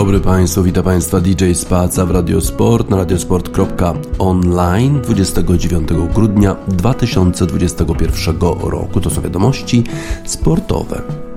dobry Państwu, witam Państwa DJ Spaca w Radiosport na radiosport.online 29 grudnia 2021 roku. To są wiadomości sportowe.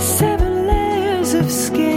Seven layers of skin.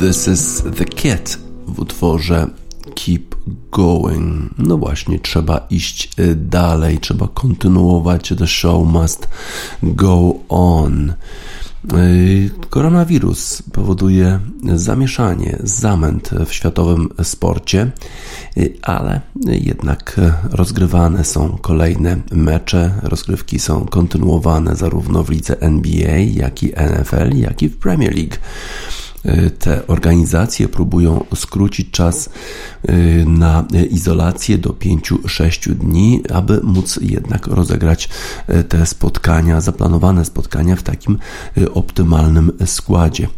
This is the Kid w utworze Keep Going. No właśnie, trzeba iść y, dalej, trzeba kontynuować. The show must go on. Y, koronawirus powoduje zamieszanie, zamęt w światowym sporcie, y, ale jednak rozgrywane są kolejne mecze. Rozgrywki są kontynuowane zarówno w lidze NBA, jak i NFL, jak i w Premier League. E, te organizacje próbują skrócić czas e, na izolację do 5-6 dni, aby móc jednak rozegrać e, te spotkania, zaplanowane spotkania w takim optymalnym składzie.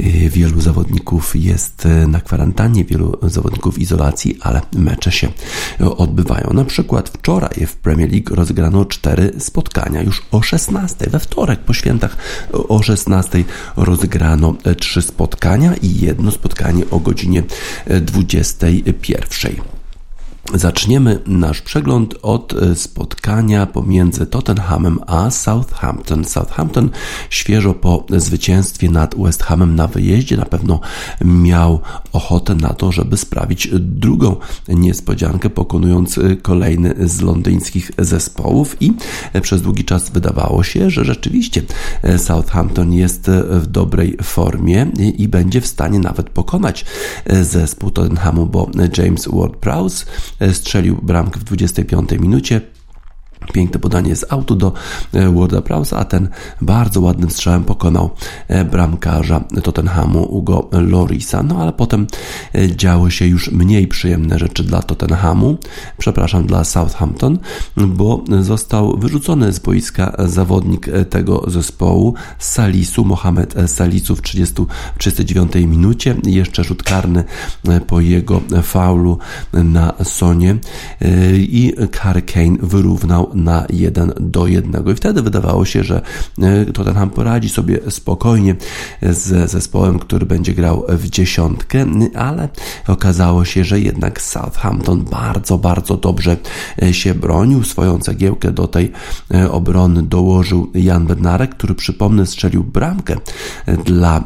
Y, wielu zawodników jest y, na kwarantannie, wielu zawodników w izolacji, ale mecze się odbywają. Na przykład wczoraj w Premier League rozegrano cztery spotkania. Już o 16, we wtorek po świętach o 16 rozegrano trzy spotkania i jedno spotkanie o godzinie 21. Zaczniemy nasz przegląd od e, spotkania pomiędzy Tottenhamem a Southampton. Southampton świeżo po zwycięstwie nad West Hamem na wyjeździe na pewno miał ochotę na to, żeby sprawić drugą niespodziankę, pokonując e, kolejny z londyńskich zespołów i e, przez długi czas wydawało się, że rzeczywiście Southampton jest w dobrej formie i będzie w stanie nawet pokonać zespół Tottenhamu, bo James Ward-Prowse strzelił bramkę w 25 minucie. Piękne podanie z autu do e, Warda Prowse, a ten bardzo ładnym strzałem pokonał e, bramkarza Tottenhamu Ugo Lorisa. No ale potem e, działy się już mniej przyjemne rzeczy dla Tottenhamu, przepraszam, dla Southampton, bo został wyrzucony z boiska zawodnik tego zespołu Salisu, Mohamed Salisu w 30, 39 minucie. Jeszcze rzut karny po jego faulu na Sonie i Harry Kane wyrównał na 1 do 1. I wtedy wydawało się, że e, Tottenham poradzi sobie spokojnie z zespołem, który będzie grał w dziesiątkę, ale okazało się, że jednak Southampton bardzo, bardzo dobrze e, się bronił. Swoją cegiełkę do tej e, obrony dołożył Jan Bednarek, który przypomnę strzelił bramkę dla,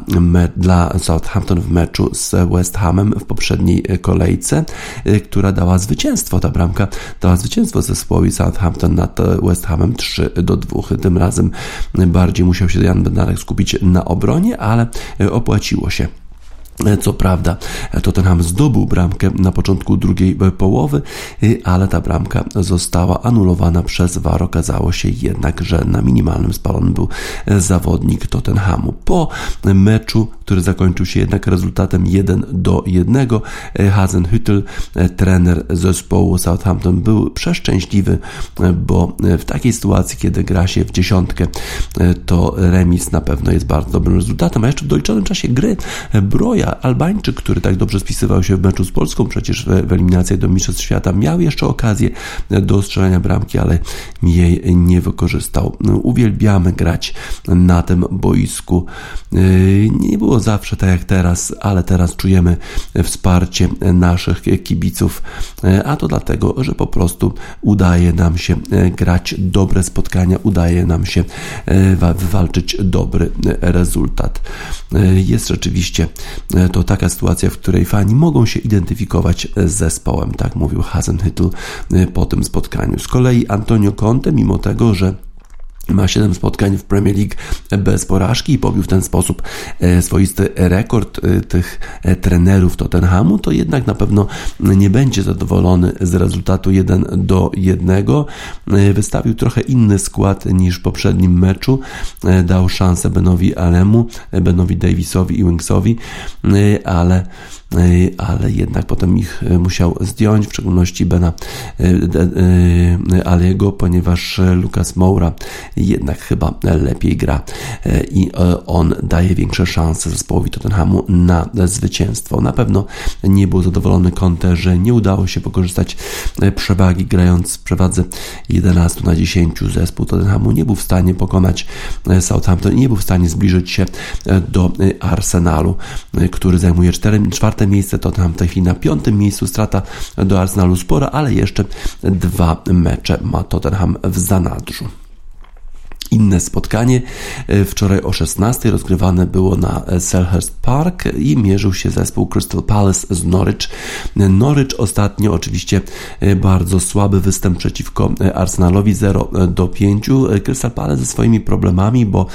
dla Southampton w meczu z West Hamem w poprzedniej kolejce, która dała zwycięstwo. Ta bramka dała zwycięstwo zespołowi Southampton nad West Hamem 3 do 2. Tym razem bardziej musiał się Jan Bednarek skupić na obronie, ale opłaciło się. Co prawda, Tottenham zdobył bramkę na początku drugiej połowy, ale ta bramka została anulowana przez VAR. Okazało się jednak, że na minimalnym spalonym był zawodnik Tottenhamu. Po meczu, który zakończył się jednak rezultatem 1 do 1, Hasenhüttel, trener zespołu Southampton, był przeszczęśliwy, bo w takiej sytuacji, kiedy gra się w dziesiątkę, to remis na pewno jest bardzo dobrym rezultatem, a jeszcze w doliczonym czasie gry Broja Albańczyk, który tak dobrze spisywał się w meczu z Polską, przecież w, eliminacjach do Mistrzostw Świata, miał jeszcze okazję do strzelania bramki, ale jej nie wykorzystał. Uwielbiamy grać na tym boisku. Nie było zawsze tak jak teraz, ale teraz czujemy wsparcie naszych kibiców, a to dlatego, że po prostu udaje nam się grać dobre spotkania, udaje nam się wywalczyć dobry rezultat. Jest rzeczywiście to taka sytuacja, w której fani mogą się identyfikować z zespołem, tak mówił Hasenhüttl y, po tym spotkaniu. Z kolei Antonio Conte, mimo tego, że ma 7 spotkań w Premier League bez porażki i pobił w ten sposób e, swoisty rekord e, tych e, trenerów Tottenhamu, to jednak na pewno nie będzie zadowolony z rezultatu 1 do 1. Wystawił trochę inny skład niż w poprzednim meczu. Dał szansę Benowi Alemu, Benowi Davisowi i Winksowi, ale ale jednak potem ich musiał zdjąć, w szczególności Bena Aliego, ponieważ Lucas Moura jednak chyba lepiej gra i on daje większe szanse zespołowi Tottenhamu na zwycięstwo. Na pewno nie był zadowolony Conte, że nie udało się wykorzystać przewagi grając w przewadze 11 na 10 zespół Tottenhamu nie był w stanie pokonać e, Southampton i nie był w stanie zbliżyć się e, do e, Arsenalu, który zajmuje czwarte miejsce. Tottenham w tej chwili na piątym miejscu, strata do Arsenalu spora, ale jeszcze dwa mecze ma Tottenham w zanadrzu inne spotkanie. E, wczoraj o 16 rozgrywane było na Selhurst Park i mierzył się zespół Crystal Palace z Norwich. Norwich ostatnio oczywiście e, bardzo słaby występ przeciwko e, Arsenalowi 0 do 5. Crystal Palace ze swoimi problemami, bo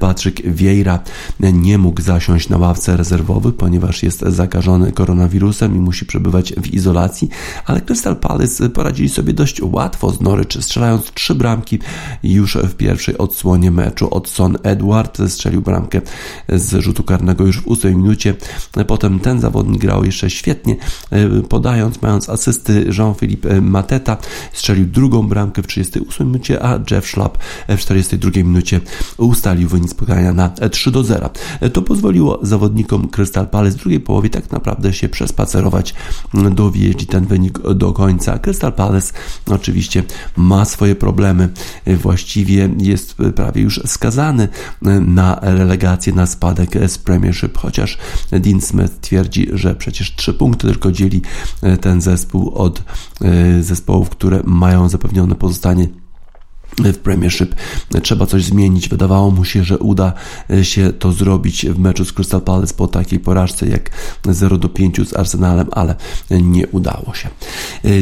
Patrick Vieira nie mógł zasiąść na ławce rezerwowych, ponieważ jest zakażony koronawirusem i musi przebywać w izolacji, ale Crystal Palace poradzili sobie dość łatwo z Norwich, strzelając trzy bramki już w pierwszej odsłonie meczu. Odson Edward strzelił bramkę z rzutu karnego już w 8 minucie. Potem ten zawodnik grał jeszcze świetnie, e, podając, mając asysty Jean-Philippe Mateta. Strzelił drugą bramkę w 38 minucie, a Jeff Schlapp w 42 minucie ustalił wynik spotkania na 3 do 0. To pozwoliło zawodnikom Crystal Palace w drugiej połowie tak naprawdę się przespacerować, dowieźć ten wynik do końca. Crystal Palace oczywiście ma swoje problemy. Właściwie jest prawie już skazany na relegację, na spadek z Premiership, chociaż Dean Smith twierdzi, że przecież trzy punkty tylko dzieli ten zespół od e, zespołów, które mają zapewnione pozostanie w Premiership. Trzeba coś zmienić. Wydawało mu się, że uda się to zrobić w meczu z Crystal Palace po takiej porażce jak 0 do 5 z Arsenalem, ale nie udało się.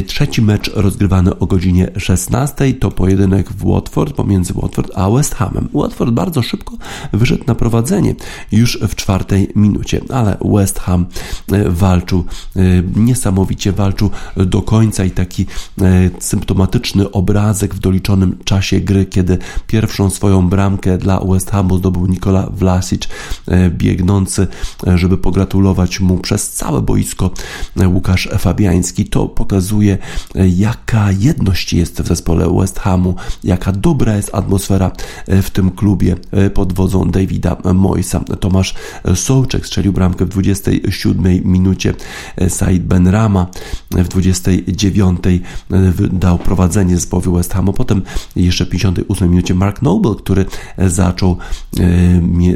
Trzeci mecz rozgrywany o godzinie 16 to pojedynek w Watford pomiędzy Watford a West Hamem. Watford bardzo szybko wyszedł na prowadzenie już w czwartej minucie, ale West Ham walczył niesamowicie, walczył do końca i taki symptomatyczny obrazek w doliczonym czasie czasie gry, kiedy pierwszą swoją bramkę dla West Hamu zdobył Nikola Vlasic, e, biegnący, e, żeby pogratulować mu przez całe boisko e, Łukasz Fabiański. To pokazuje, jaka jedność jest w zespole West Hamu, jaka dobra jest atmosfera w tym klubie pod wodzą Davida Moisa. Tomasz Sołczek strzelił bramkę w 27 minucie, Said Benrama w 29 dał prowadzenie zespołowi West Hamu. Potem jeszcze w 58 minucie Mark Noble, który zaczął,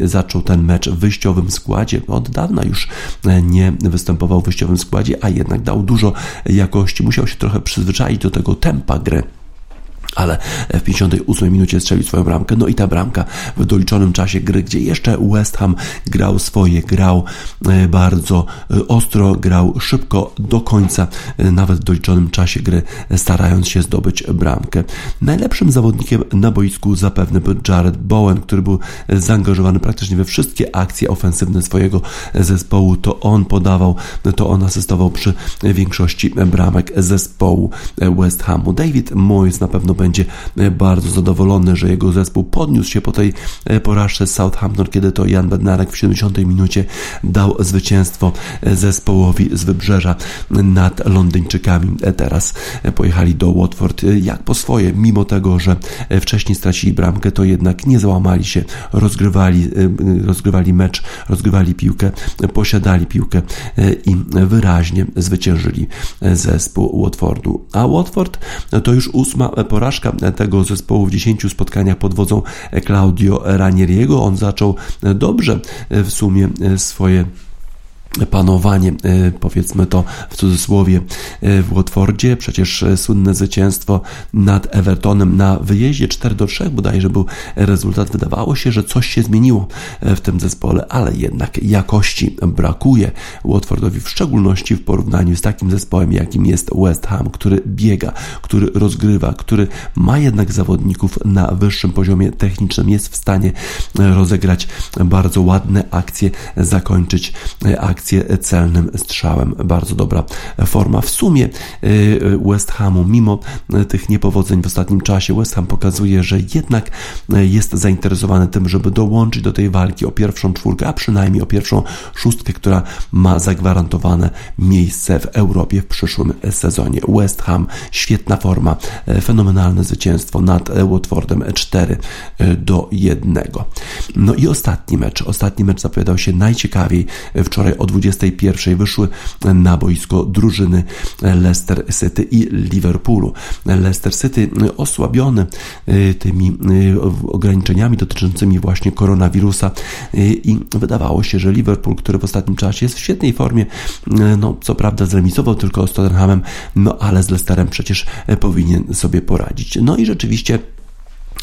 e, zaczął ten mecz w wyjściowym składzie. Od dawna już e, nie występował w wyjściowym składzie, a jednak dał dużo jakości. Musiał się trochę przyzwyczaić do tego tempa gry ale w 58 minucie strzelił swoją bramkę. No i ta bramka w doliczonym czasie gry, gdzie jeszcze West Ham grał swoje, grał e, bardzo e, ostro, grał szybko do końca, e, nawet w doliczonym czasie gry, starając się zdobyć bramkę. Najlepszym zawodnikiem na boisku zapewne był Jared Bowen, który był zaangażowany praktycznie we wszystkie akcje ofensywne swojego zespołu. To on podawał, to on asystował przy większości bramek zespołu West Hamu. David Moyes na pewno będzie e, bardzo zadowolony, że jego zespół podniósł się po tej e, porażce z Southampton, kiedy to Jan Bednarek w 70 minucie dał zwycięstwo e, zespołowi z Wybrzeża nad Londyńczykami. Teraz pojechali do Watford jak po swoje, mimo tego, że wcześniej stracili bramkę, to jednak nie załamali się, rozgrywali, rozgrywali mecz, rozgrywali piłkę, posiadali piłkę i wyraźnie zwyciężyli zespół Watfordu. A Watford to już ósma porażka porażka tego zespołu w 10 spotkaniach pod wodzą Claudio Ranieriego. On zaczął dobrze w sumie swoje panowanie, e, powiedzmy to w cudzysłowie, e, w Watfordzie. Przecież e, słynne zwycięstwo nad Evertonem na wyjeździe 4 do 3 bodajże był rezultat. Wydawało się, że coś się zmieniło w tym zespole, ale jednak jakości brakuje Watfordowi, w szczególności w porównaniu z takim zespołem, jakim jest West Ham, który biega, który rozgrywa, który ma jednak zawodników na wyższym poziomie technicznym, jest w stanie rozegrać bardzo ładne akcje, zakończyć akcje akcję celnym strzałem. Bardzo dobra forma. W sumie West Hamu, mimo tych niepowodzeń w ostatnim czasie, West Ham pokazuje, że jednak jest zainteresowany tym, żeby dołączyć do tej walki o pierwszą czwórkę, a przynajmniej o pierwszą szóstkę, która ma zagwarantowane miejsce w Europie w przyszłym sezonie. West Ham, świetna forma, fenomenalne zwycięstwo nad Watfordem 4 do 1. No i ostatni mecz. Ostatni mecz zapowiadał się najciekawiej. Wczoraj o 21 wyszły na boisko drużyny Leicester City i Liverpoolu. Leicester City osłabiony y, tymi y, ograniczeniami dotyczącymi właśnie koronawirusa y, i wydawało się, że Liverpool, który w ostatnim czasie jest w świetnej formie, no co prawda zremisował tylko z Tottenhamem, no ale z Leicesterem przecież powinien sobie poradzić. No i rzeczywiście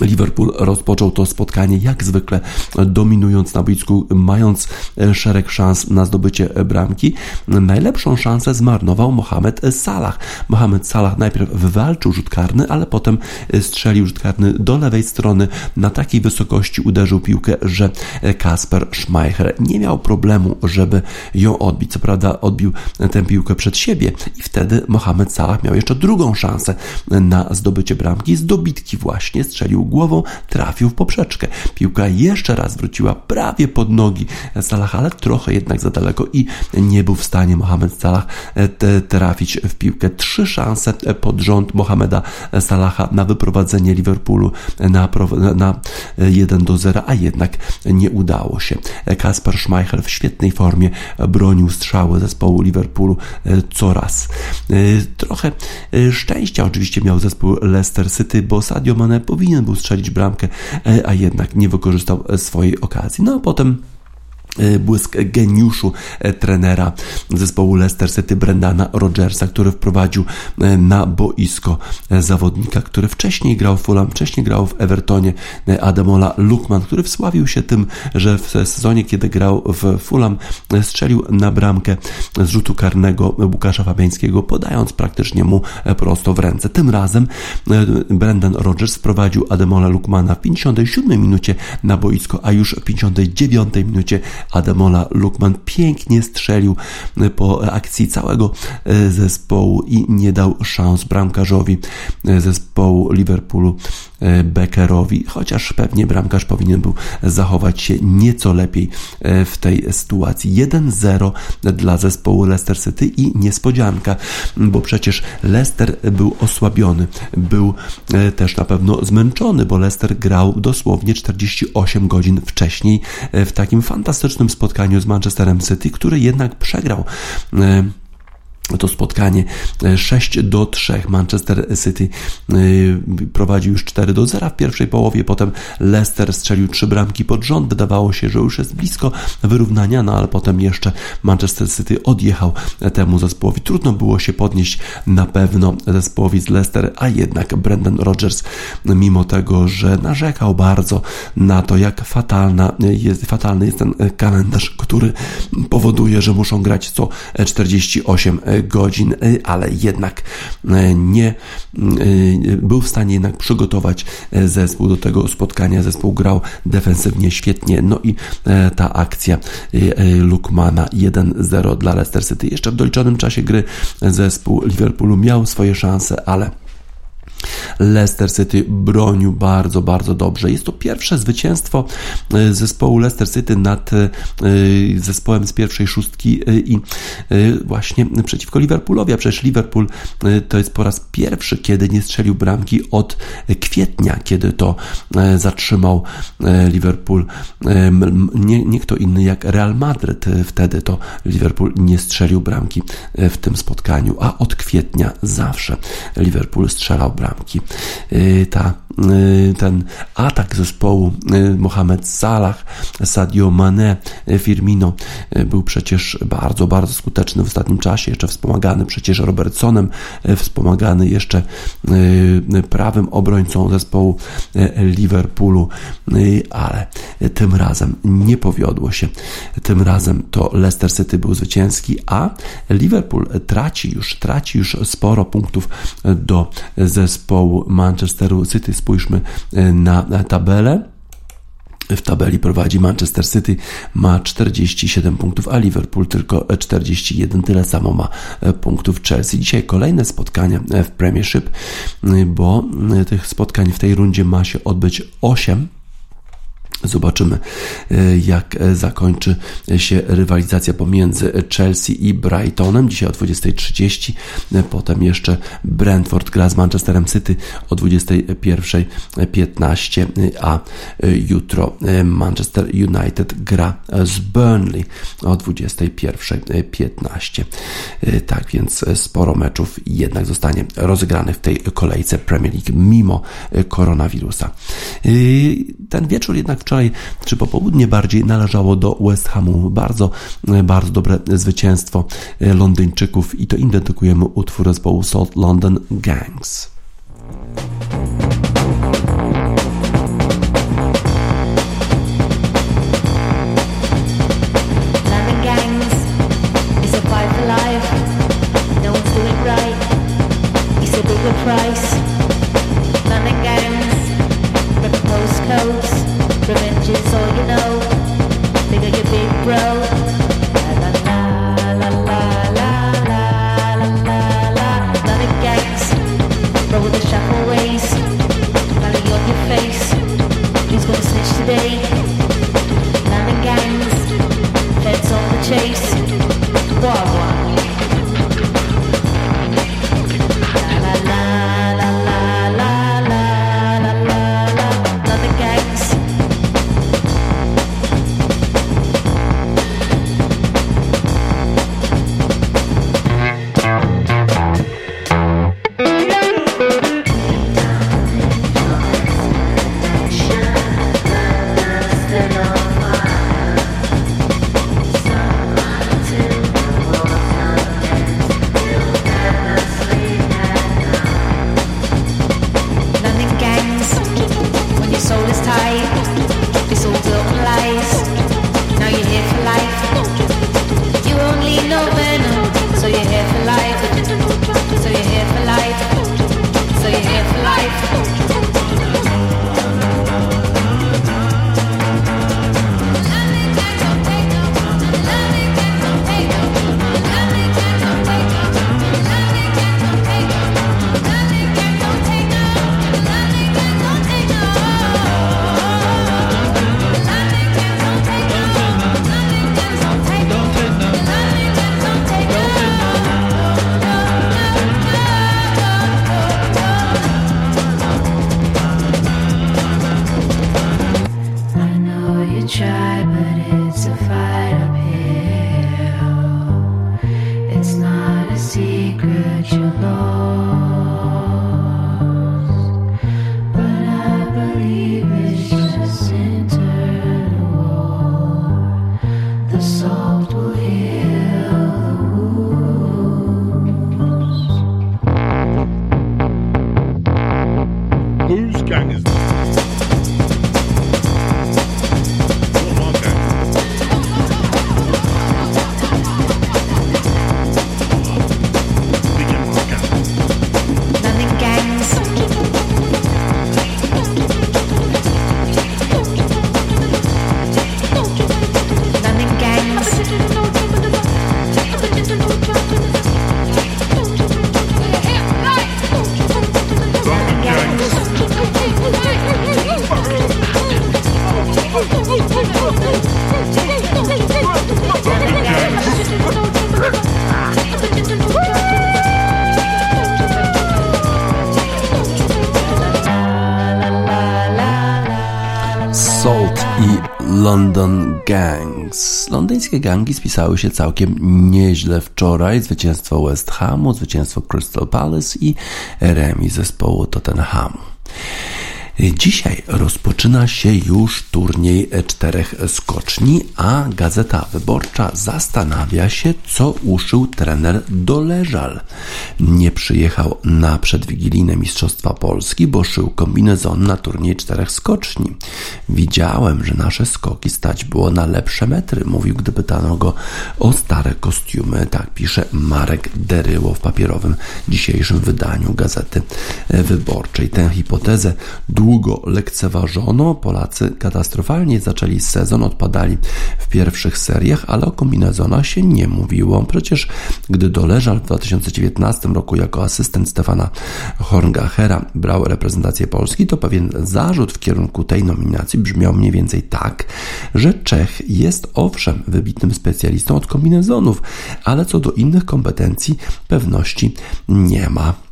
Liverpool rozpoczął to spotkanie jak zwykle dominując na boisku, mając e, szereg szans na zdobycie bramki. Najlepszą szansę zmarnował Mohamed Salah. Mohamed Salah najpierw wywalczył rzut karny, ale potem strzelił rzut karny do lewej strony. Na takiej wysokości uderzył piłkę, że Kasper Schmeichel nie miał problemu, żeby ją odbić. Co prawda odbił tę piłkę przed siebie i wtedy Mohamed Salah miał jeszcze drugą szansę na zdobycie bramki. Z dobitki właśnie strzelił głową, trafił w poprzeczkę. Piłka jeszcze raz wróciła prawie pod nogi Salah, ale trochę jednak za daleko i nie był w stanie Mohamed Salah e, trafić w piłkę. Trzy szanse pod rząd Mohameda Salaha na wyprowadzenie Liverpoolu na, na 1 do 0, a jednak nie udało się. Kasper Schmeichel w świetnej formie bronił strzały zespołu Liverpoolu e, coraz. E, trochę szczęścia oczywiście miał zespół Leicester City, bo Sadio Mane powinien był strzelić bramkę, e, a jednak nie wykorzystał swojej okazji. No a potem E, błysk geniuszu e, trenera zespołu Leicester City Brendana Rogersa, który wprowadził e, na boisko zawodnika, który wcześniej grał w Fulham, wcześniej grał w Evertonie, Ademola Lukman, który wsławił się tym, że w sezonie, kiedy grał w Fulham, strzelił na bramkę z rzutu karnego Łukasza Fabiańskiego, podając praktycznie mu prosto w ręce. Tym razem Brendan Rogers wprowadził Ademola Lukmana w 57 minucie na boisko, a już w 59 minucie Ademola Lukman pięknie strzelił e, po akcji całego e, zespołu i nie dał szans bramkarzowi e, zespołu Liverpoolu Beckerowi, chociaż pewnie bramkarz powinien był zachować się nieco lepiej w tej sytuacji. 1-0 dla zespołu Leicester City i niespodzianka, bo przecież Leicester był osłabiony, był też na pewno zmęczony, bo Leicester grał dosłownie 48 godzin wcześniej w takim fantastycznym spotkaniu z Manchesterem City, który jednak przegrał e, to spotkanie 6 e, do 3. Manchester City e, prowadził już 4 do 0 w pierwszej połowie, potem Leicester strzelił trzy bramki pod rząd. Wydawało się, że już jest blisko wyrównania, no ale potem jeszcze Manchester City odjechał temu zespołowi. Trudno było się podnieść na pewno zespołowi z Leicester, a jednak Brendan Rodgers, mimo tego, że narzekał bardzo na to, jak fatalna jest, fatalny jest ten kalendarz, który powoduje, że muszą grać co 48 godzin, y, ale jednak y, nie y, był w stanie jednak przygotować zespół do tego spotkania. Zespół grał defensywnie świetnie, no i ta akcja Lukmana 1-0 dla Leicester City. Jeszcze w doliczonym czasie gry zespół Liverpoolu miał swoje szanse, ale Leicester City bronił bardzo, bardzo dobrze. Jest to pierwsze zwycięstwo e, zespołu Leicester City nad e, zespołem z pierwszej szóstki e, i właśnie przeciwko Liverpoolowi, a przecież Liverpool to jest po raz pierwszy, kiedy nie strzelił bramki od kwietnia, kiedy to zatrzymał Liverpool nie, nie kto inny jak Real Madryt. Wtedy to Liverpool nie strzelił bramki w tym spotkaniu, a od kwietnia zawsze Liverpool strzelał bramki bramki. Y, ta, ten atak zespołu y, Mohamed Salah, Sadio Mane, Firmino był przecież bardzo, bardzo skuteczny w ostatnim czasie, jeszcze wspomagany przecież Robertsonem, wspomagany jeszcze prawym obrońcą zespołu Liverpoolu, ale tym razem nie powiodło się. Tym razem to Leicester City był zwycięski, a Liverpool traci już, traci już sporo punktów do zespołu Manchesteru City. Spójrzmy e, na tabelę. w tabeli prowadzi Manchester City, ma 47 punktów, a Liverpool tylko 41, tyle samo ma e, punktów Chelsea. Dzisiaj kolejne spotkanie e, w Premiership, bo tych spotkań w tej rundzie ma się odbyć 8 Zobaczymy, e, jak e, zakończy się rywalizacja pomiędzy Chelsea i Brightonem. Dzisiaj o 20.30, e, potem jeszcze Brentford gra z Manchesterem City o 21.15, a jutro Manchester United gra z Burnley o 21.15. Tak więc sporo meczów jednak zostanie rozegranych w tej kolejce Premier League mimo koronawirusa. Ten wieczór jednak wczoraj, czy popołudnie bardziej, należało do West Hamu. Bardzo, bardzo dobre zwycięstwo Londyńczyków i to im dedykujemy utwór zespołu South London Gangs. London Gangs. Londyńskie gangi spisały się całkiem nieźle wczoraj. Zwycięstwo West Hamu, zwycięstwo Crystal Palace i remis zespołu Tottenhamu. Dzisiaj rozpoczyna się już turniej czterech skoczni, a Gazeta Wyborcza zastanawia się, co uszył trener Doleżal. Nie przyjechał na przedwigilijne Mistrzostwa Polski, bo szył kombinezon na turniej czterech skoczni. Widziałem, że nasze skoki stać było na lepsze metry, mówił, gdy pytano go o stare kostiumy. Tak pisze Marek Deryło w papierowym dzisiejszym wydaniu Gazety Wyborczej. Tę hipotezę długo lekceważono. Polacy katastrofalnie zaczęli sezon, odpadali w pierwszych seriach, ale o kombinezonach się nie mówiło. Przecież gdy Doleżal w 2019 roku jako asystent Stefana Horngachera brał reprezentację Polski, to pewien zarzut w kierunku tej nominacji brzmiał mniej więcej tak, że Czech jest owszem wybitnym specjalistą od kombinezonów, ale co do innych kompetencji pewności nie ma.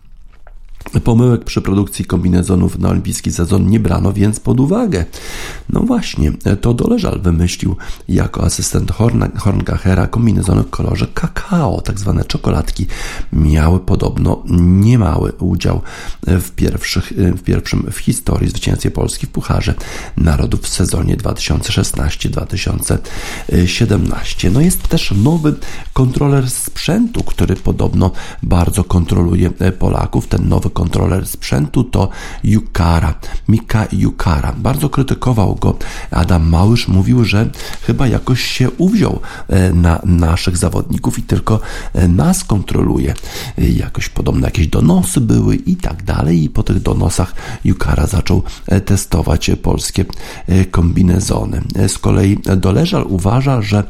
Pomyłek przy produkcji kombinezonów na olimpijski sezon nie brano więc pod uwagę. No właśnie, to Doleżal wymyślił jako asystent Horngachera kombinezony w kolorze kakao, tak zwane czekoladki. Miały podobno niemały udział w, pierwszych, w pierwszym w historii zwycięstwie Polski w Pucharze Narodów w sezonie 2016-2017. No jest też nowy kontroler sprzętu, który podobno bardzo kontroluje Polaków. Ten nowy kontroler sprzętu to Yukara, Mika Yukara. Bardzo krytykował go Adam Małysz, mówił, że chyba jakoś się uwziął e, na naszych zawodników i tylko e, nas kontroluje. E, jakoś podobne jakieś donosy były i tak dalej i po tych donosach Yukara zaczął testować polskie kombinezony. Z kolei Doleżal uważa, że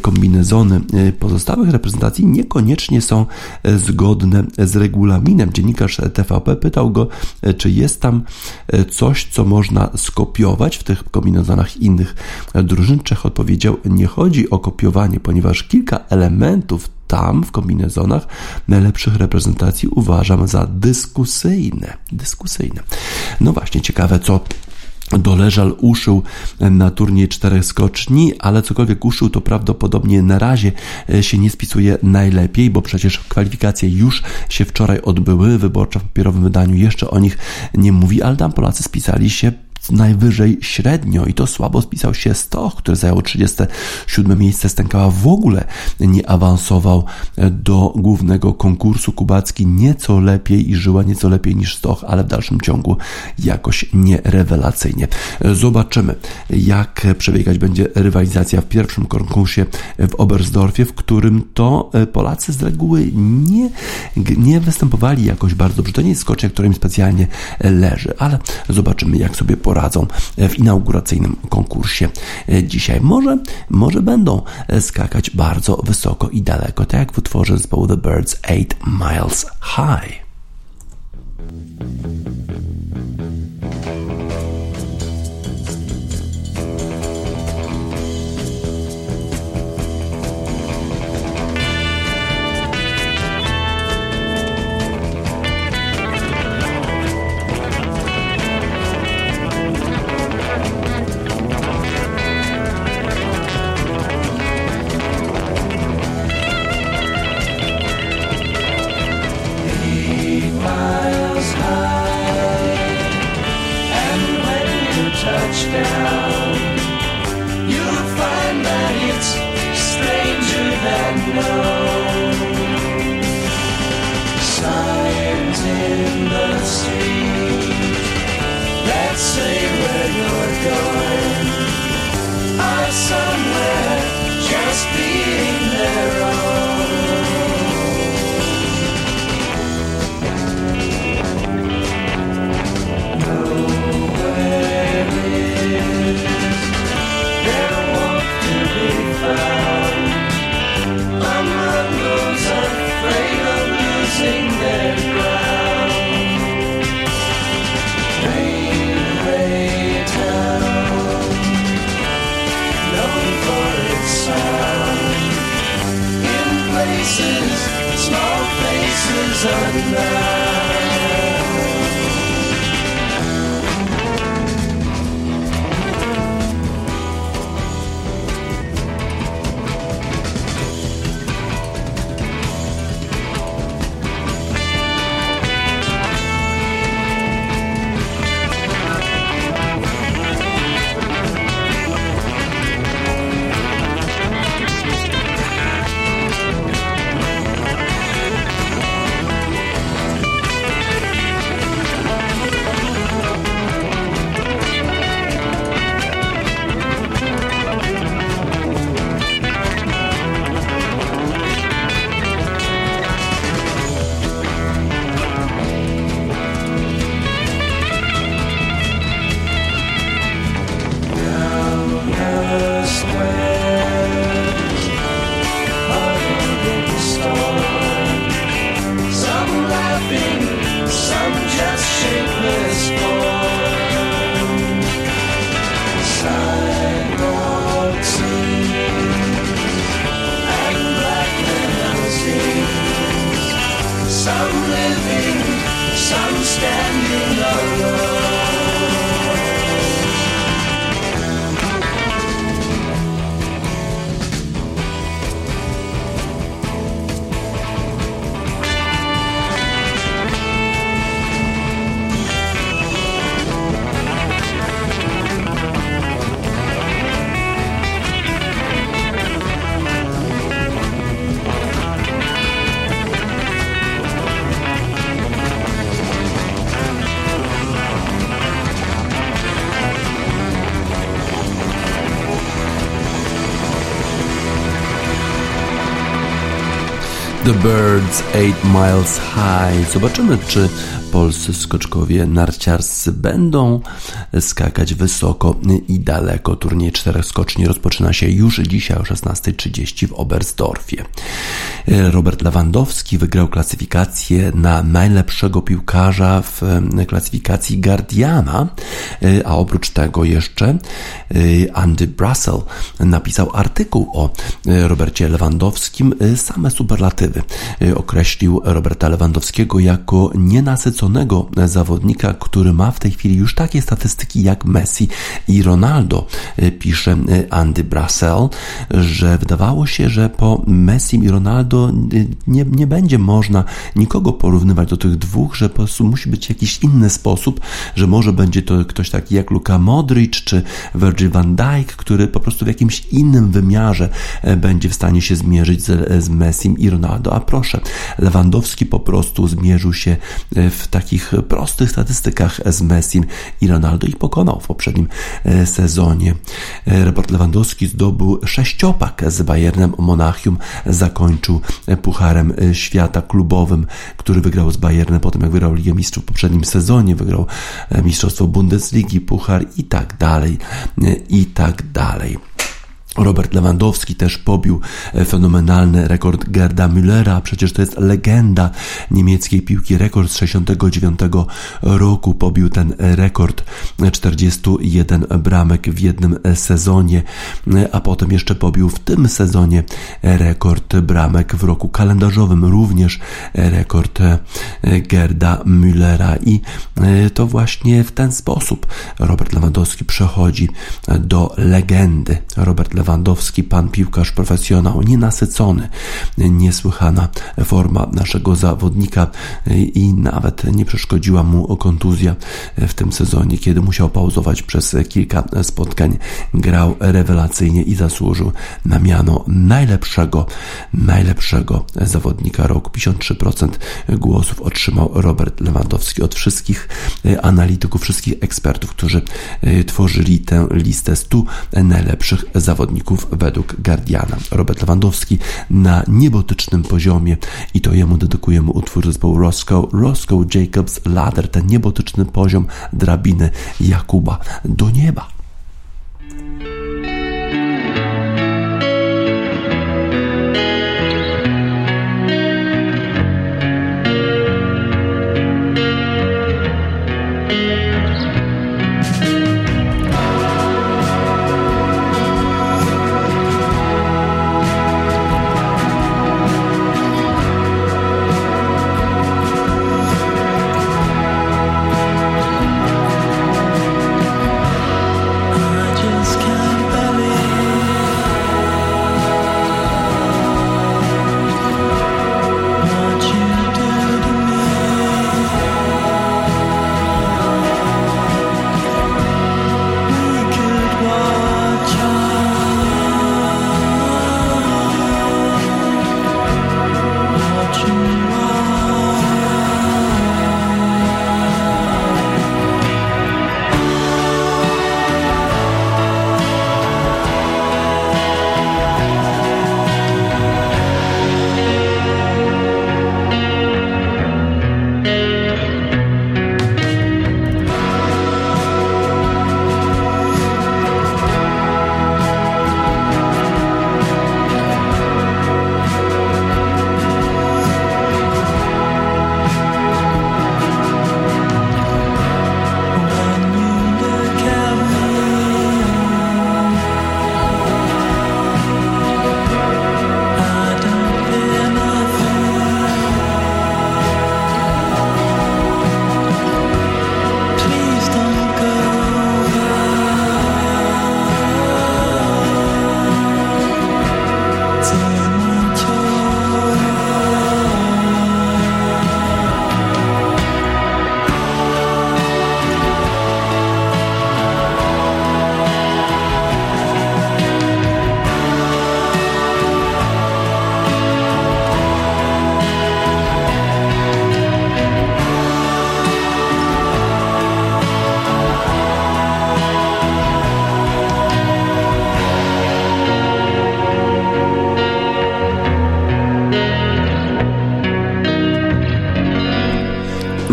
kombinezony pozostałych reprezentacji niekoniecznie są zgodne z regulaminem. Dziennikarz TVP pytał go, e, czy jest tam e, coś, co można skopiować w tych kombinezonach innych drużyn. Czech odpowiedział, nie chodzi o kopiowanie, ponieważ kilka elementów tam w kombinezonach najlepszych reprezentacji uważam za dyskusyjne. Dyskusyjne. No właśnie, ciekawe co Doleżal uszył na turniej czterech skoczni, ale cokolwiek uszył, to prawdopodobnie na razie e, się nie spisuje najlepiej, bo przecież kwalifikacje już się wczoraj odbyły. Wyborcza w papierowym wydaniu jeszcze o nich nie mówi, ale tam Polacy spisali się najwyżej średnio i to słabo spisał się Stoch, który zajął 37 miejsce. Stękała w ogóle nie awansował do głównego konkursu. Kubacki nieco lepiej i żyła nieco lepiej niż Stoch, ale w dalszym ciągu jakoś nierewelacyjnie. Zobaczymy, jak przebiegać będzie rywalizacja w pierwszym konkursie w Oberstdorfie, w którym to Polacy z reguły nie, nie występowali jakoś bardzo dobrze. To nie jest skocznia, która im specjalnie leży, ale zobaczymy, jak sobie poradzą poradzą w inauguracyjnym konkursie dzisiaj. Może, może będą skakać bardzo wysoko i daleko, tak jak w utworze zespołu The Birds 8 Miles High. touchdown. Sunday. Birds 8 Miles High. Zobaczymy, czy polscy skoczkowie narciarscy będą skakać wysoko i daleko. Turniej czterech skoczni rozpoczyna się już dzisiaj o 16.30 w Oberstdorfie. Robert Lewandowski wygrał klasyfikację na najlepszego piłkarza w klasyfikacji Guardiana, a oprócz tego jeszcze Andy Brussel napisał artykuł o Robercie Lewandowskim, same superlatywy. Określił Roberta Lewandowskiego jako nienasyconego zawodnika, który ma w tej chwili już takie statystyki jak Messi i Ronaldo. Pisze Andy Brussel, że wydawało się, że po Messi i Ronaldo nie, nie będzie można nikogo porównywać do tych dwóch, że po prostu musi być jakiś inny sposób, że może będzie to ktoś taki jak Luka Modric czy Virgil van Dijk, który po prostu w jakimś innym wymiarze będzie w stanie się zmierzyć z, z Messim i Ronaldo. A proszę, Lewandowski po prostu zmierzył się w takich prostych statystykach z Messim i Ronaldo i pokonał w poprzednim sezonie. Robert Lewandowski zdobył sześciopak z Bayernem Monachium, zakończył Pucharem Świata klubowym, który wygrał z Bayernem potem jak wygrał Ligę Mistrzów w poprzednim sezonie, wygrał Mistrzostwo Bundesligi, Puchar i tak dalej, i tak dalej. Robert Lewandowski też pobił e, fenomenalny rekord Gerda Müllera, przecież to jest legenda niemieckiej piłki, rekord z 69 roku pobił ten rekord. 41 bramek w jednym sezonie, a potem jeszcze pobił w tym sezonie rekord bramek w roku kalendarzowym, również rekord Gerda Müllera. I e, to właśnie w ten sposób Robert Lewandowski przechodzi do legendy. Robert Lewandowski, pan piłkarz profesjonał, nienasycony, niesłychana forma naszego zawodnika i nawet nie przeszkodziła mu kontuzja w tym sezonie, kiedy musiał pauzować przez kilka spotkań. Grał rewelacyjnie i zasłużył na miano najlepszego, najlepszego zawodnika roku. 53% głosów otrzymał Robert Lewandowski od wszystkich analityków, wszystkich ekspertów, którzy tworzyli tę listę 100 najlepszych zawodników zawodników według Guardiana. Robert Lewandowski na niebotycznym poziomie i to jemu dedykujemy utwór zespołu Roscoe, Roscoe Jacobs Ladder, ten niebotyczny poziom drabiny Jakuba do nieba.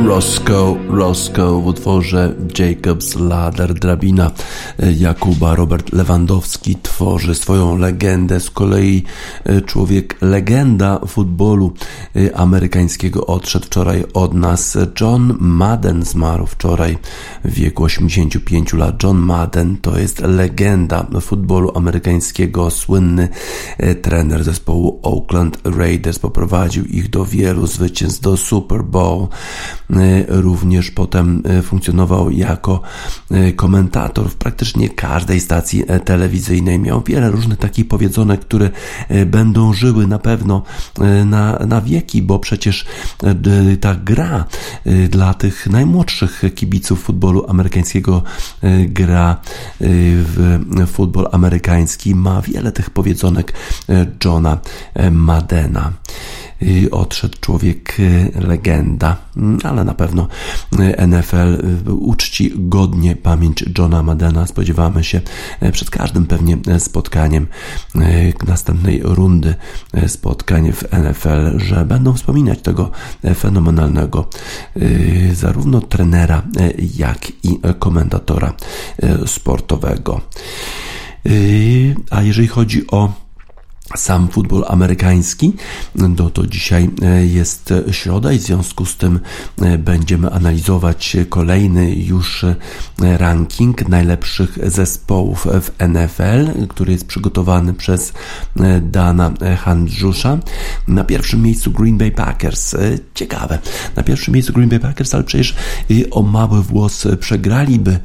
Roscoe, Roscoe w utworze Jacob's Ladder, drabina Jakuba. Robert Lewandowski tworzy swoją legendę. Z kolei e, człowiek legenda futbolu e, amerykańskiego odszedł wczoraj od nas. John Madden zmarł wczoraj w wieku 85 lat. John Madden to jest legenda futbolu amerykańskiego, słynny e, trener zespołu Oakland Raiders. Poprowadził ich do wielu zwycięstw, do Super Bowl. Również potem funkcjonował jako komentator w praktycznie każdej stacji telewizyjnej. Miał wiele różnych takich powiedzonek, które będą żyły na pewno na, na wieki, bo przecież ta gra dla tych najmłodszych kibiców futbolu amerykańskiego gra w futbol amerykański. Ma wiele tych powiedzonek Johna Madena odszedł człowiek legenda, ale na pewno NFL uczci godnie pamięć Johna Madena. Spodziewamy się przed każdym pewnie spotkaniem następnej rundy spotkań w NFL, że będą wspominać tego fenomenalnego zarówno trenera, jak i komentatora sportowego. A jeżeli chodzi o sam futbol amerykański. No to dzisiaj e, jest środa i w związku z tym e, będziemy analizować kolejny już e, ranking najlepszych zespołów w NFL, który jest przygotowany przez Dana Handrzusza. Na pierwszym miejscu Green Bay Packers. Ciekawe. Na pierwszym miejscu Green Bay Packers, ale przecież o mały włos przegraliby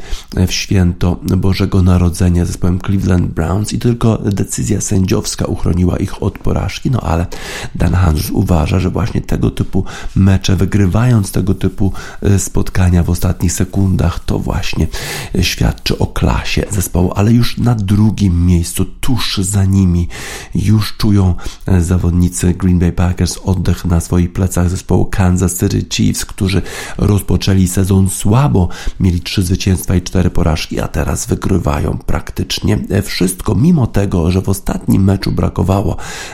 w święto Bożego Narodzenia zespołem Cleveland Browns i tylko decyzja sędziowska uchroniła uchroniła ich od porażki, no ale Dan Hans uważa, że właśnie tego typu mecze, wygrywając tego typu e, spotkania w ostatnich sekundach, to właśnie e, świadczy o klasie zespołu, ale już na drugim miejscu, tuż za nimi, już czują e, zawodnicy Green Bay Packers oddech na swoich plecach zespołu Kansas City Chiefs, którzy rozpoczęli sezon słabo, mieli trzy zwycięstwa i cztery porażki, a teraz wygrywają praktycznie wszystko, mimo tego, że w ostatnim meczu brakowało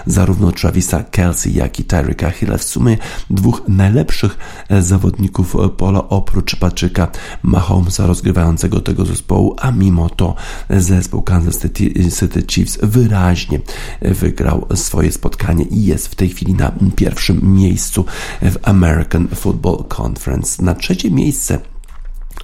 zarówno Travisa Kelsey, jak i Tyreeka Hilla. W sumie dwóch najlepszych e, zawodników e, pola oprócz Patryka Mahomesa rozgrywającego tego zespołu, a mimo to zespół Kansas City, City Chiefs wyraźnie wygrał swoje spotkanie i jest w tej chwili na pierwszym miejscu w American Football Conference. Na trzecie miejsce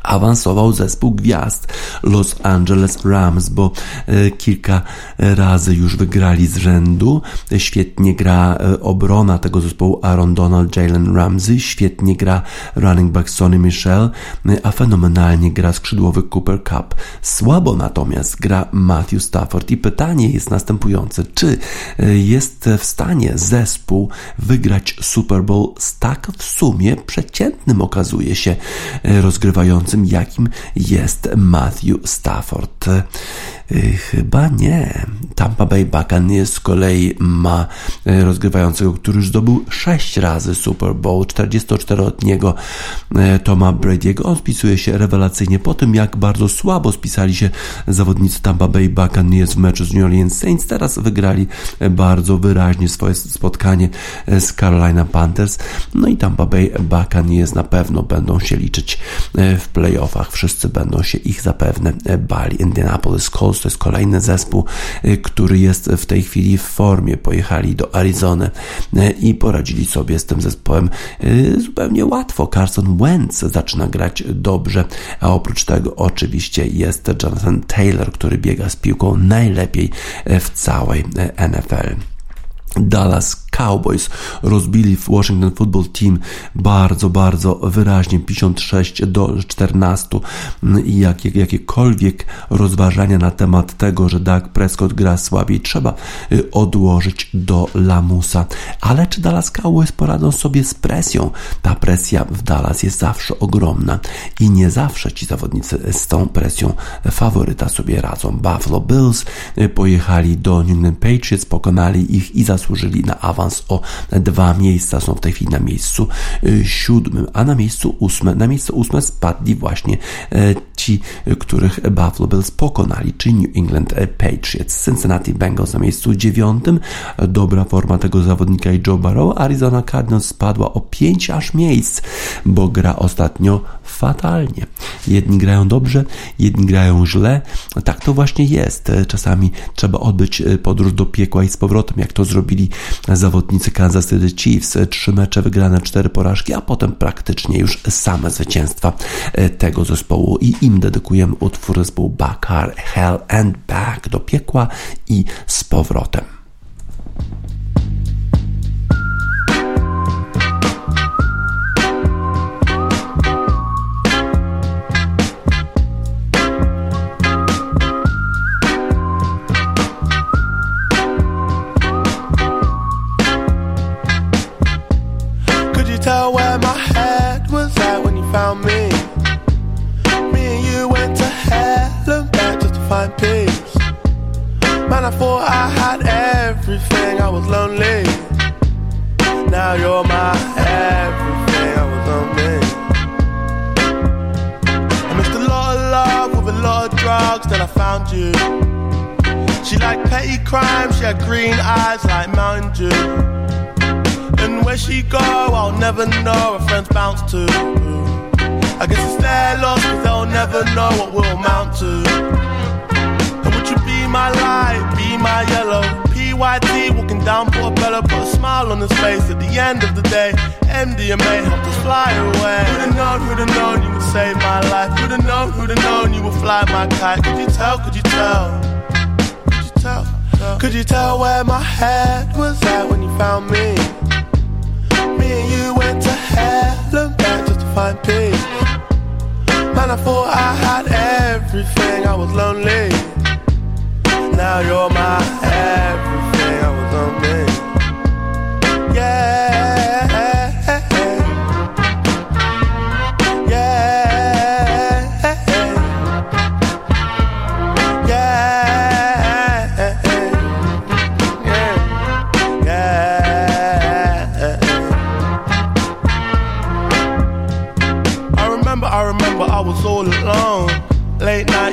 awansował zespół gwiazd Los Angeles Rams, bo e, kilka razy już wygrali z rzędu. Świetnie gra e, obrona tego zespołu Aaron Donald, Jalen Ramsey, świetnie gra running back Sonny Michel, e, a fenomenalnie gra skrzydłowy Cooper Cup. Słabo natomiast gra Matthew Stafford i pytanie jest następujące, czy jest w stanie zespół wygrać Super Bowl z tak w sumie przeciętnym okazuje się rozgrywającym jakim jest Matthew Stafford. Y, chyba nie. Tampa Bay Buccaneers z kolei ma y, rozgrywającego, który już zdobył 6 razy Super Bowl, 44-letniego y, Toma Brady'ego. On spisuje się rewelacyjnie po tym, jak bardzo słabo spisali się zawodnicy Tampa Bay Buccaneers w meczu z New Orleans Saints. Teraz wygrali bardzo wyraźnie swoje spotkanie z Carolina Panthers. No i Tampa Bay Buccaneers na pewno będą się liczyć w playoffach. Wszyscy będą się ich zapewne bali. Indianapolis Colts to jest kolejny zespół, y, który jest w tej chwili w formie. Pojechali do Arizony y, i poradzili sobie z tym zespołem y, zupełnie łatwo. Carson Wentz zaczyna grać dobrze, a oprócz tego oczywiście jest Jonathan Taylor, który biega z piłką najlepiej w całej NFL. Dallas Cowboys rozbili Washington Football Team bardzo, bardzo wyraźnie 56 do 14 i jakie, jakiekolwiek rozważania na temat tego, że Doug Prescott gra słabiej trzeba y, odłożyć do lamusa. Ale czy Dallas Cowboys poradzą sobie z presją? Ta presja w Dallas jest zawsze ogromna i nie zawsze ci zawodnicy z tą presją faworyta sobie radzą. Buffalo Bills y, pojechali do New England Patriots, pokonali ich i zasłużyli na awans o dwa miejsca. Są w tej chwili na miejscu y, siódmym, a na miejscu ósme, na miejsce ósme spadli właśnie e, ci, których Buffalo Bills pokonali, czyli New England Patriots. Cincinnati Bengals na miejscu dziewiątym. Dobra forma tego zawodnika i Joe Burrow. Arizona Cardinals spadła o 5 aż miejsc, bo gra ostatnio fatalnie. Jedni grają dobrze, jedni grają źle. Tak to właśnie jest. Czasami trzeba odbyć podróż do piekła i z powrotem, jak to zrobili zawodnicy Kansas City Chiefs. Trzy mecze wygrane, cztery porażki, a potem praktycznie już same zwycięstwa tego zespołu i im dedykujemy utwór zespołu Bakar Hell and Back do piekła i z powrotem.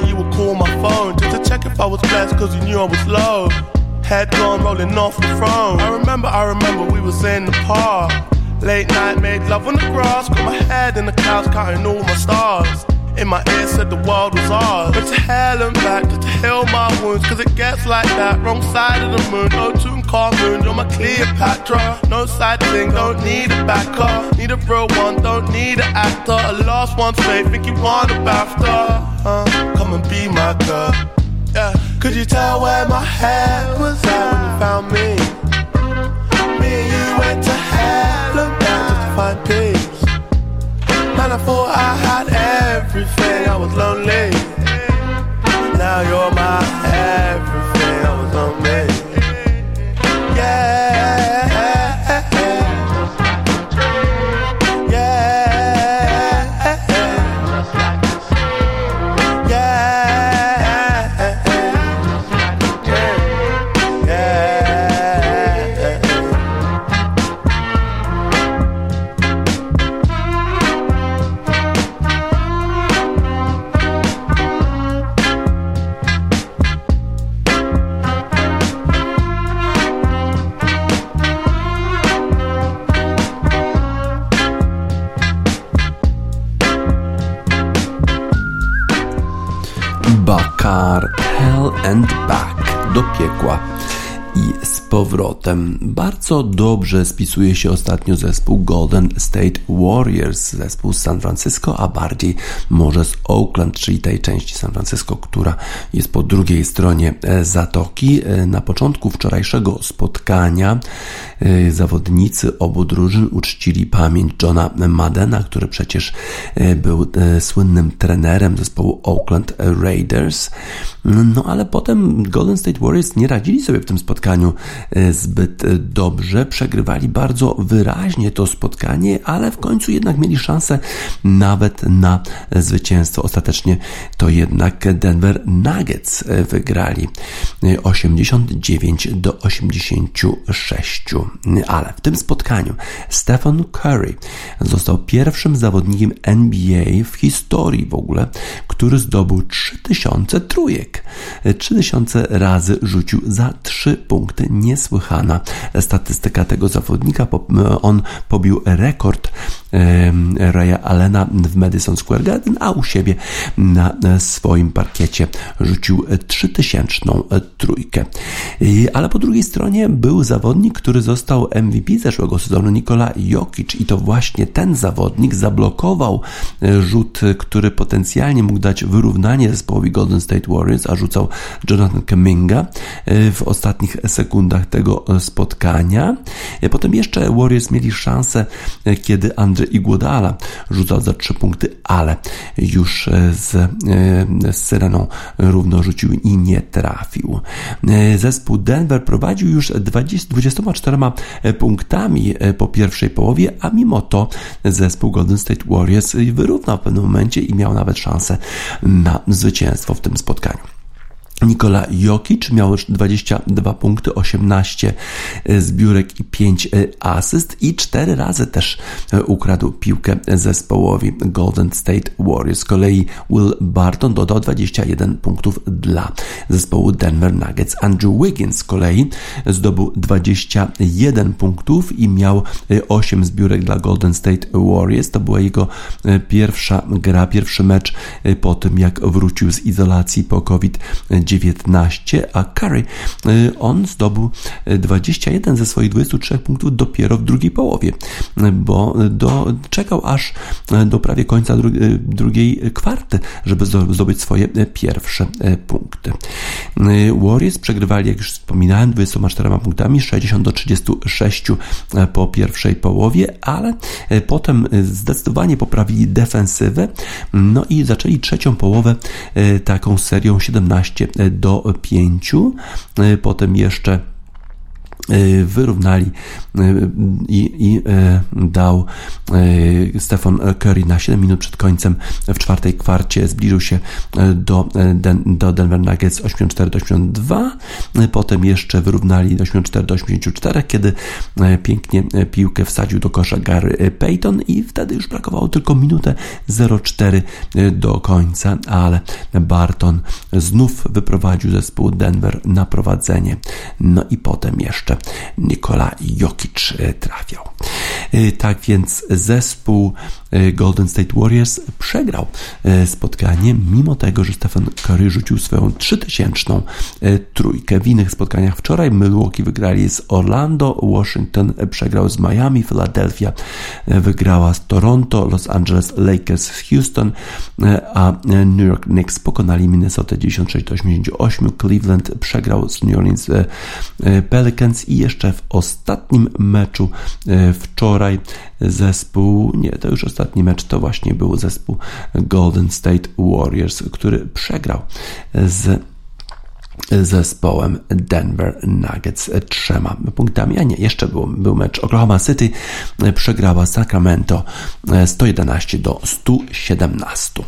You would call my phone just to check if I was blessed, cause you knew I was low. Head gone rolling off the throne. I remember, I remember we was in the park. Late night, made love on the grass. Got my head in the clouds, counting all my stars. In my ear said the world was ours. Went to hell and back just to heal my wounds. Cause it gets like that. Wrong side of the moon. No tune car moon. You're my Cleopatra. No side thing. Don't need a backer. Need a real one. Don't need an actor. A lost one's faith. Think you want a BAFTA. Uh, come and be my girl. Yeah. Could you tell where my head was at when you found me? Me and you went to hell and back just to find peace. Man, I thought I had everything, I was lonely. Now you're my everything, and Back do piekła powrotem. Bardzo dobrze spisuje się ostatnio zespół Golden State Warriors, zespół z San Francisco, a bardziej może z Oakland, czyli tej części San Francisco, która jest po drugiej stronie e, zatoki. E, Na początku wczorajszego spotkania e, zawodnicy obu drużyn uczcili pamięć Johna Maddena, który przecież był słynnym trenerem zespołu Oakland Raiders. No ale potem Golden State Warriors nie radzili sobie w tym spotkaniu zbyt e, dobrze. Przegrywali bardzo wyraźnie to spotkanie, ale w końcu jednak mieli szansę nawet na zwycięstwo. Ostatecznie to jednak Denver Nuggets e, wygrali e, 89 do 86. Ale w tym spotkaniu Stephen Curry Został pierwszym zawodnikiem NBA w historii w ogóle, który zdobył 3000 trójek. 3000 razy rzucił za 3 punkty. Niesłychana statystyka tego zawodnika. On pobił rekord Raya Allena w Madison Square Garden, a u siebie na swoim parkiecie rzucił 3000 trójkę. Ale po drugiej stronie był zawodnik, który został MVP zeszłego sezonu, Nikola Jokic i to właśnie ten zawodnik zablokował rzut, który potencjalnie mógł dać wyrównanie zespołowi Golden State Warriors, a rzucał Jonathan Kuminga w ostatnich sekundach tego spotkania. Potem jeszcze Warriors mieli szansę, kiedy Andrzej Iguodala rzucał za trzy punkty, ale już z, z Syreną równo rzucił i nie trafił. Zespół Denver prowadził już 20, 24 punktami po pierwszej połowie, a mimo to zespół Golden State Warriors wyrównał w pewnym momencie i miał nawet szansę na zwycięstwo w tym spotkaniu. Nikola Jokic miał 22 punkty, 18 e, zbiórek i 5 e, asyst i 4 razy też e, ukradł piłkę zespołowi Golden State Warriors. Z kolei Will Barton dodał 21 punktów dla zespołu Denver Nuggets. Andrew Wiggins z kolei zdobył 21 punktów i miał 8 zbiórek dla Golden State Warriors. To była jego pierwsza gra, pierwszy mecz po tym jak wrócił z izolacji po COVID-19 19, a Curry y, on zdobył 21 ze swoich 23 punktów dopiero w drugiej połowie, bo do, czekał aż do prawie końca dru, drugiej kwarty, żeby zdobyć swoje pierwsze punkty. Warriors przegrywali, jak już wspominałem, 24 punktami, 60 do 36 po pierwszej połowie, ale potem zdecydowanie poprawili defensywę, no i zaczęli trzecią połowę taką serią 17 do 5. E, potem jeszcze wyrównali e, i, i, dał Stefan Curry na 7 minut przed końcem w czwartej kwarcie zbliżył się do, do Denver Nuggets 84 do 82 potem jeszcze wyrównali do 84 do 84 kiedy pięknie piłkę wsadził do kosza Gary Payton i wtedy już brakowało tylko minutę 04 do końca ale Barton znów wyprowadził zespół Denver na prowadzenie. No i potem jeszcze Nikola Jokic e, trafiał. E, tak więc zespół Golden State Warriors przegrał spotkanie, mimo tego, że Stephen Curry rzucił swoją 3000 trójkę. W innych spotkaniach wczoraj Milwaukee wygrali z Orlando, Washington przegrał z Miami, Philadelphia wygrała z Toronto, Los Angeles Lakers z Houston, a New York Knicks pokonali Minnesota 96 88, Cleveland przegrał z New Orleans Pelicans i jeszcze w ostatnim meczu e, wczoraj zespół, nie, to już ostatni mecz, to właśnie był zespół Golden State Warriors, który przegrał z zespołem Denver Nuggets trzema punktami, a nie, jeszcze był, był mecz Oklahoma City, przegrała Sacramento 111 do 117.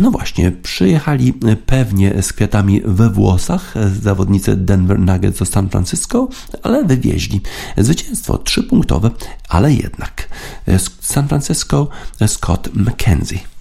No właśnie, przyjechali pewnie z kwiatami we włosach zawodnicy Denver Nuggets do San Francisco, ale wywieźli zwycięstwo trzypunktowe, ale jednak San Francisco Scott McKenzie.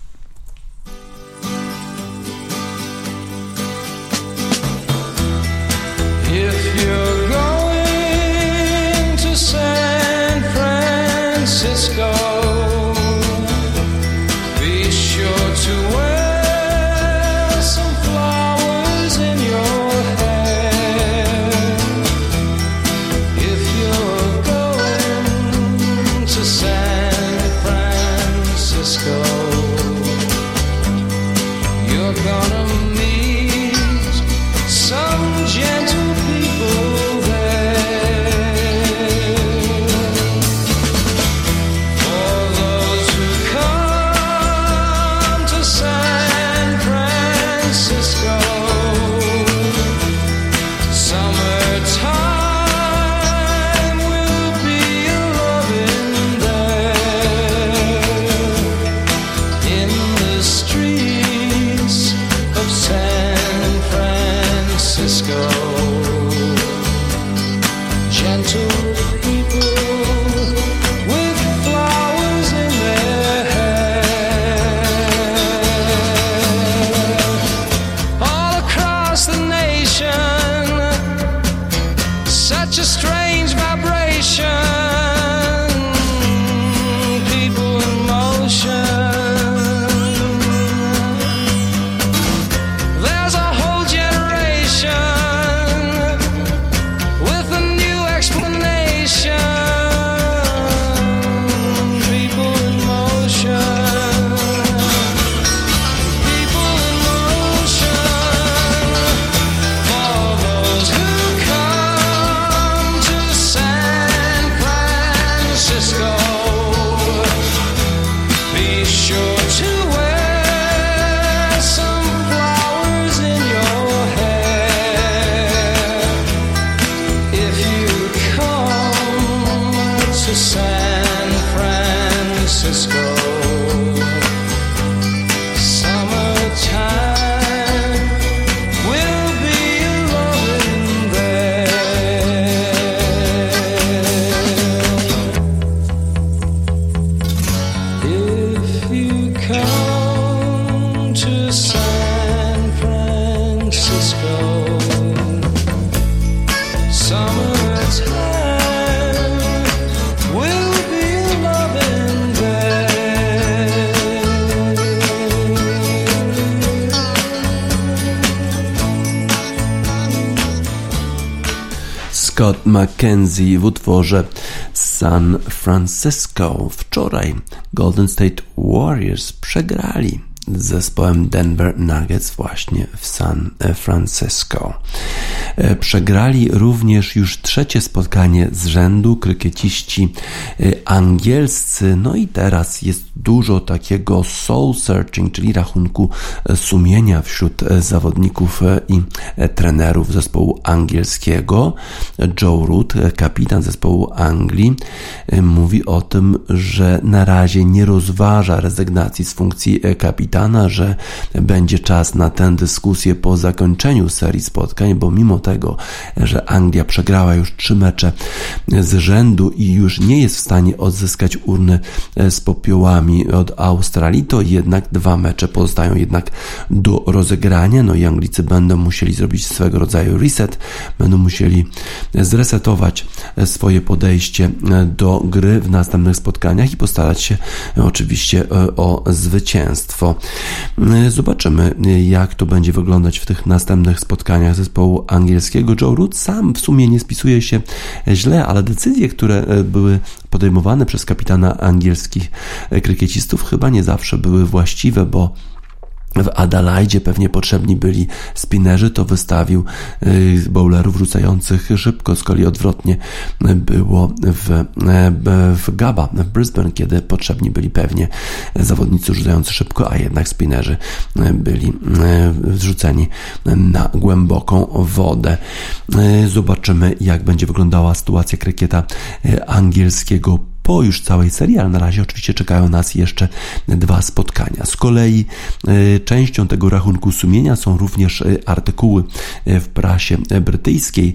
McKenzie w utworze San Francisco. Wczoraj Golden State Warriors przegrali z zespołem Denver Nuggets właśnie w San Francisco. E, przegrali również już trzecie spotkanie z rzędu krykieciści e, angielscy. No i teraz jest dużo takiego soul searching, czyli rachunku e, sumienia wśród zawodników i trenerów zespołu angielskiego. Joe Root, kapitan zespołu Anglii, mówi o tym, że na razie nie rozważa rezygnacji z funkcji kapitana, że będzie czas na tę dyskusję po zakończeniu serii spotkań, bo mimo tego, że Anglia przegrała już trzy mecze z rzędu i już nie jest w stanie odzyskać urny z popiołami od Australii, to jednak dwa mecze pozostają jednak do rozegrania. No i Anglicy będą musieli zrobić swego rodzaju reset, będą musieli zresetować swoje podejście do gry w następnych spotkaniach i postarać się oczywiście o zwycięstwo. Zobaczymy, jak to będzie wyglądać w tych następnych spotkaniach zespołu angielskiego. Joe Root sam w sumie nie spisuje się źle, ale decyzje, które e, były podejmowane przez kapitana angielskich e, krykiecistów chyba nie zawsze były właściwe, bo w Adalaidzie pewnie potrzebni byli spinerzy, to wystawił y, bowlerów rzucających szybko, z kolei odwrotnie było w, e, w Gaba, w Brisbane, kiedy potrzebni byli pewnie zawodnicy rzucający szybko, a jednak spinerzy byli e, wrzuceni na głęboką wodę. E, zobaczymy, jak będzie wyglądała sytuacja krykieta angielskiego po już całej serii, ale na razie oczywiście czekają nas jeszcze dwa spotkania. Z kolei e, częścią tego rachunku sumienia są również e, artykuły e, w prasie brytyjskiej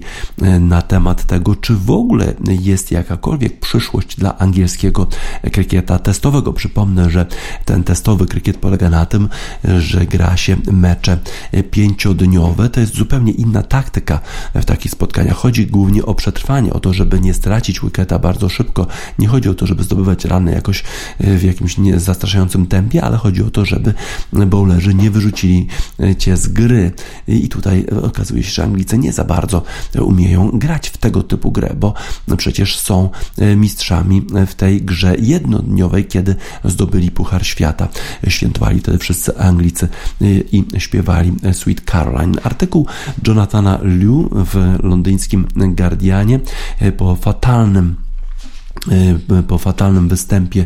na temat tego, czy w ogóle jest jakakolwiek przyszłość dla angielskiego krykieta testowego. Przypomnę, że ten testowy krykiet polega na tym, że gra się mecze pięciodniowe. To jest zupełnie inna taktyka w takich spotkaniach. Chodzi głównie o przetrwanie, o to, żeby nie stracić wiketa bardzo szybko. Nie chodzi chodzi o to, żeby zdobywać rany jakoś e, w jakimś zastraszającym tempie, ale chodzi o to, żeby bowlerzy nie wyrzucili e, cię z gry. I tutaj okazuje się, że Anglicy nie za bardzo umieją grać w tego typu grę, bo przecież są e, mistrzami w tej grze jednodniowej, kiedy zdobyli Puchar Świata. Świętowali wtedy wszyscy Anglicy i śpiewali Sweet Caroline. Artykuł Jonathana Liu w londyńskim Guardianie po fatalnym E, po fatalnym występie e,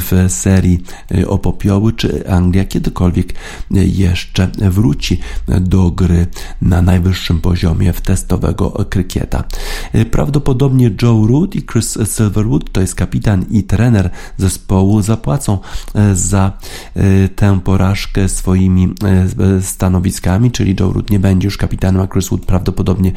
w serii e, o popioły, czy Anglia kiedykolwiek jeszcze wróci do gry na najwyższym poziomie w testowego krykieta. Prawdopodobnie Joe Root i Chris Silverwood, to jest kapitan i trener zespołu, zapłacą za tę porażkę swoimi stanowiskami, czyli Joe Root nie będzie już kapitanem, a Chris Wood prawdopodobnie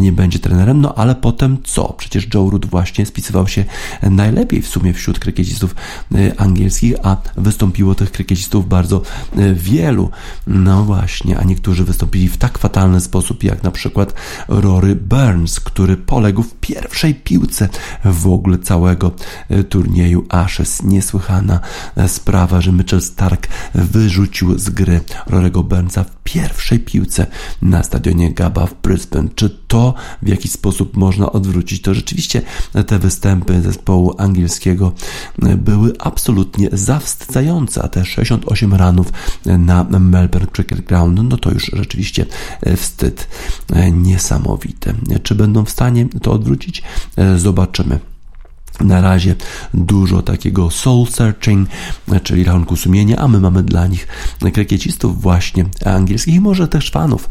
nie będzie trenerem, no ale potem co? Przecież Joe Root właśnie spisywał się najlepiej w sumie wśród krykiecistów e, angielskich, a wystąpiło tych krykiecistów bardzo e, wielu. No właśnie, a niektórzy wystąpili w tak fatalny sposób, jak na przykład Rory Burns, który poległ w pierwszej piłce w ogóle całego e, turnieju Ashes. Niesłychana sprawa, że Mitchell Stark wyrzucił z gry Rory'ego Burnsa w pierwszej piłce na stadionie Gaba w Brisbane. Czy to w jakiś sposób można odwrócić? To rzeczywiście te występy zespołu angielskiego były absolutnie zawstydzające, a te 68 ranów na Melbourne Cricket Ground, no to już rzeczywiście wstyd niesamowity. Czy będą w stanie to odwrócić? Zobaczymy na razie dużo takiego soul searching, czyli rachunku sumienia, a my mamy dla nich krykiecistów właśnie angielskich i może też fanów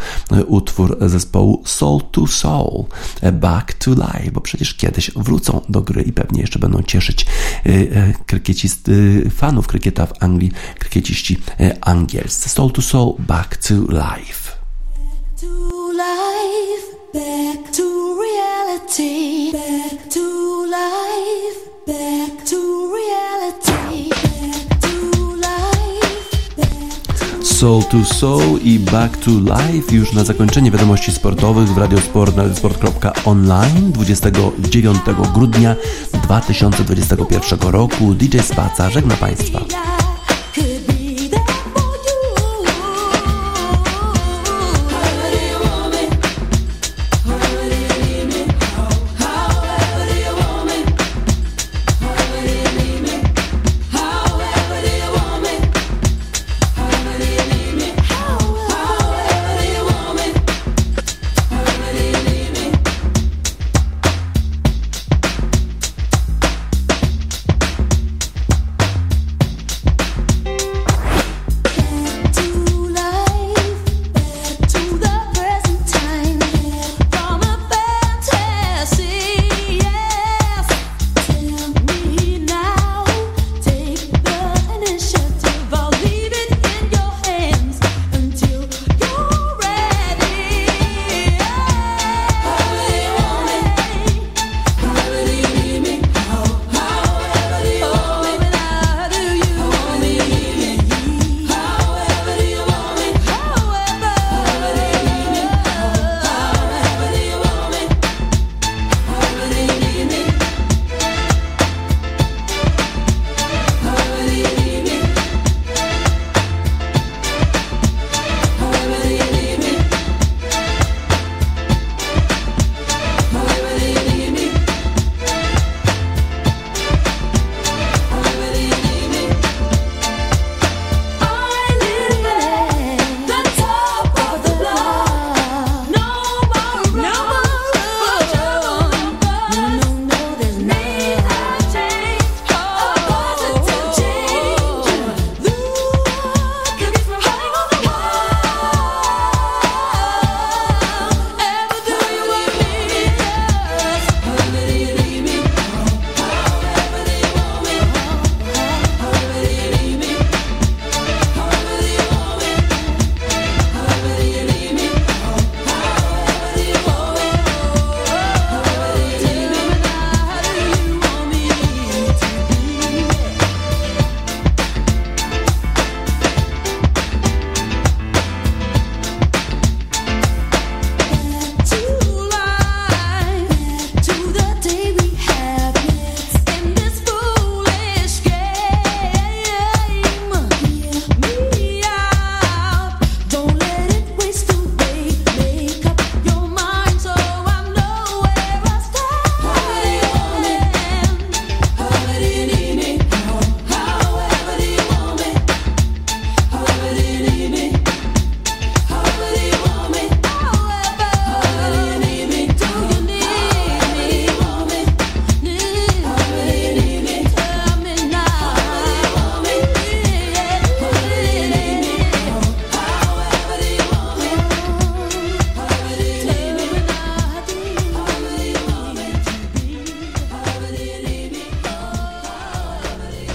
utwór zespołu Soul to Soul, Back to Life, bo przecież kiedyś wrócą do gry i pewnie jeszcze będą cieszyć e, e, krykiecist, fanów krykieta w Anglii, krykieciści e, angielscy. Soul to Soul, Back to Life. To life, back to reality, back Soul to Soul i Back to Life już na zakończenie wiadomości sportowych w Radiosport na radiosport.online 29 grudnia 2021 roku. DJ Spaca żegna Państwa.